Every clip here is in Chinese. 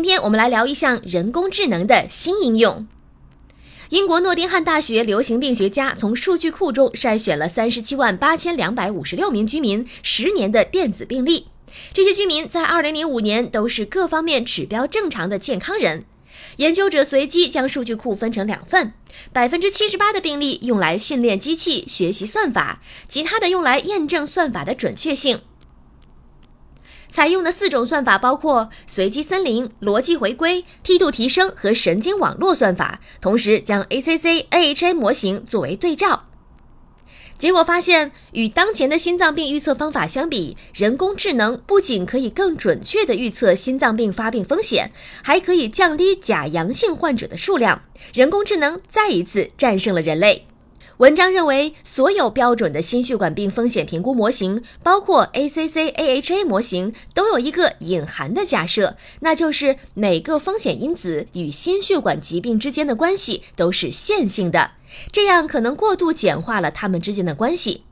今天我们来聊一项人工智能的新应用。英国诺丁汉大学流行病学家从数据库中筛选了三十七万八千两百五十六名居民十年的电子病历，这些居民在二零零五年都是各方面指标正常的健康人。研究者随机将数据库分成两份，百分之七十八的病例用来训练机器学习算法，其他的用来验证算法的准确性。采用的四种算法包括随机森林、逻辑回归、梯度提升和神经网络算法，同时将 ACC、AHA 模型作为对照。结果发现，与当前的心脏病预测方法相比，人工智能不仅可以更准确地预测心脏病发病风险，还可以降低假阳性患者的数量。人工智能再一次战胜了人类。文章认为，所有标准的心血管病风险评估模型，包括 ACC、AHA 模型，都有一个隐含的假设，那就是每个风险因子与心血管疾病之间的关系都是线性的，这样可能过度简化了它们之间的关系。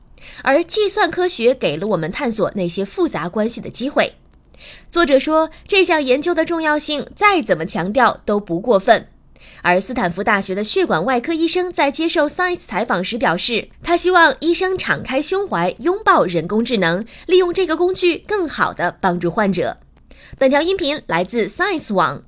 而计算科学给了我们探索那些复杂关系的机会。作者说，这项研究的重要性再怎么强调都不过分。而斯坦福大学的血管外科医生在接受 Science 采访时表示，他希望医生敞开胸怀，拥抱人工智能，利用这个工具更好地帮助患者。本条音频来自 Science 网。